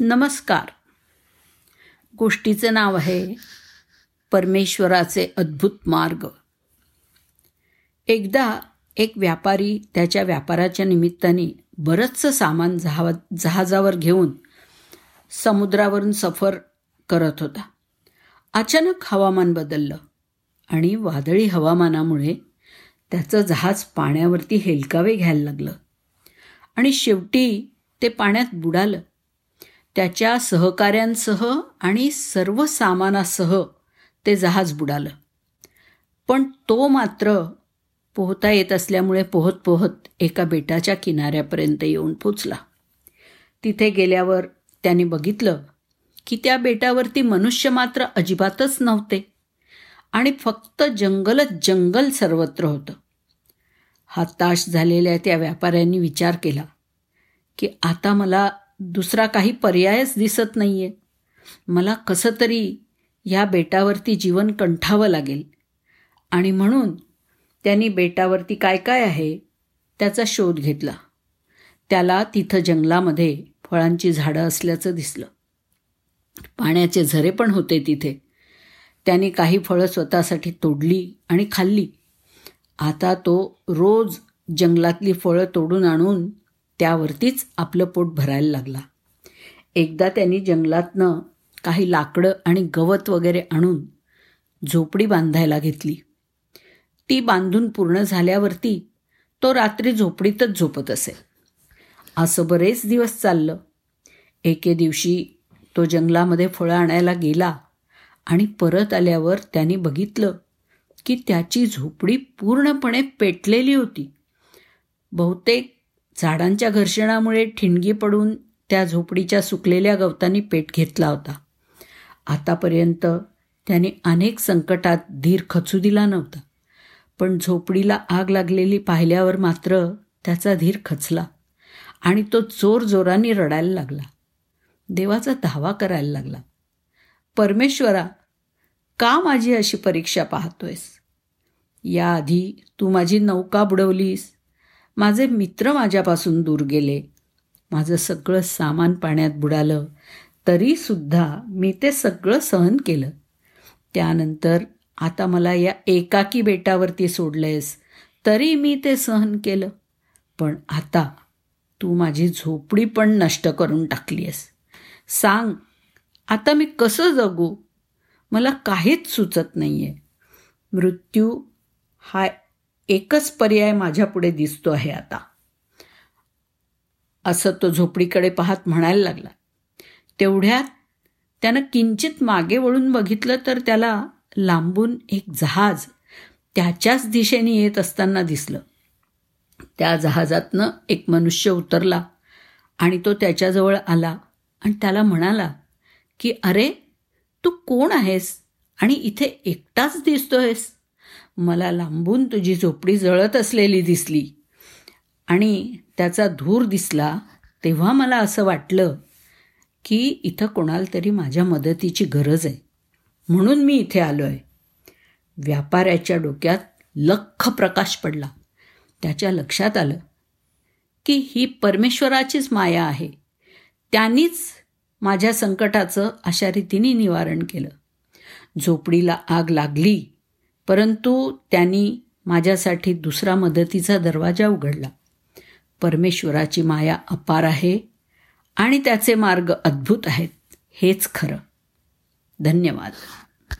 नमस्कार. गोष्टीचं नाव आहे परमेश्वराचे अद्भुत मार्ग. एकदा एक व्यापारी त्याच्या व्यापाराच्या निमित्ताने बरंचसं सामान जहावा जहाजावर घेऊन समुद्रावरून सफर करत होता. अचानक हवामान बदललं आणि वादळी हवामानामुळे त्याचं जहाज पाण्यावरती हेलकावे घ्यायला लागलं. आणि शेवटी ते पाण्यात बुडालं. त्याच्या सहकाऱ्यांसह आणि सर्व सामानासह ते जहाज बुडालं. पण तो मात्र पोहता येत असल्यामुळे पोहत पोहत एका बेटाच्या किनाऱ्यापर्यंत येऊन पोचला. तिथे गेल्यावर त्याने बघितलं की त्या बेटावरती मनुष्य मात्र अजिबातच नव्हते आणि फक्त जंगलच जंगल सर्वत्र होतं. हताश झालेल्या त्या व्यापाऱ्यांनी विचार केला की आता मला दुसरा काही पर्यायच दिसत नाही आहे मला कसं तरी ह्या बेटावरती जीवन कंठावं लागेल. आणि म्हणून त्यांनी बेटावरती काय काय आहे त्याचा शोध घेतला. त्याला तिथं जंगलामध्ये फळांची झाडं असल्याचं दिसलं. पाण्याचे झरे पण होते तिथे. त्याने काही फळं स्वतःसाठी तोडली आणि खाल्ली. आता तो रोज जंगलातली फळं तोडून आणून त्यावरतीच आपलं पोट भरायला लागला. एकदा त्यांनी जंगलातनं काही लाकडं आणि गवत वगैरे आणून झोपडी बांधायला घेतली. ती बांधून पूर्ण झाल्यावरती तो रात्री झोपडीतच झोपत असे. असं बरेच दिवस चाललं. एके दिवशी तो जंगलामध्ये फळं आणायला गेला आणि परत आल्यावर त्याने बघितलं की त्याची झोपडी पूर्णपणे पेटलेली होती. बहुतेक झाडांच्या घर्षणामुळे ठिणगी पडून त्या झोपडीच्या सुकलेल्या गवतांनी पेट घेतला होता. आतापर्यंत त्याने अनेक संकटात धीर खचू दिला नव्हता. पण झोपडीला आग लागलेली पाहिल्यावर मात्र त्याचा धीर खचला आणि तो चोर जोराने रडायला लागला. देवाचा धावा करायला लागला. परमेश्वरा का माझी अशी परीक्षा पाहतोयस? याआधी तू माझी नौका बुडवलीस माझे मित्र माझ्यापासून दूर गेले. माझं सगळं सामान पाण्यात बुडालं. तरीसुद्धा मी ते सगळं सहन केलं. त्यानंतर आता मला या एकाकी बेटावरती सोडलंयस तरी मी ते सहन केलं. पण आता तू माझी झोपडी पण नष्ट करून टाकली आहेस सांग आता मी कसं जगू? मला काहीच सुचत नाही आहे मृत्यू हा एकच पर्याय माझ्यापुढे दिसतो आहे आता. असं तो झोपडीकडे पाहत म्हणायला लागला. तेवढ्यात त्यानं किंचित मागे वळून बघितलं तर त्याला लांबून एक जहाज त्याच्याच दिशेने येत असताना दिसलं. त्या जहाजातनं एक मनुष्य उतरला आणि तो त्याच्याजवळ आला आणि त्याला म्हणाला की अरे तू कोण आहेस आणि इथे एकटाच दिसतोयस? मला लांबून तुझी झोपडी जळत असलेली दिसली. आणि त्याचा धूर दिसला तेव्हा मला असं वाटलं की इथं कोणाला तरी माझ्या मदतीची गरज आहे. म्हणून मी इथे आलो आहे व्यापाऱ्याच्या डोक्यात लख प्रकाश पडला. त्याच्या लक्षात आलं की ही परमेश्वराचीच माया आहे. त्यांनीच माझ्या संकटाचं अशा रीतीने निवारण केलं. झोपडीला आग लागली. परंतु त्यांनी माझ्यासाठी दुसरा मदतीचा दरवाजा उघडला. परमेश्वराची माया अपार आहे आणि त्याचे मार्ग अद्भुत आहेत. हेच खरं. धन्यवाद.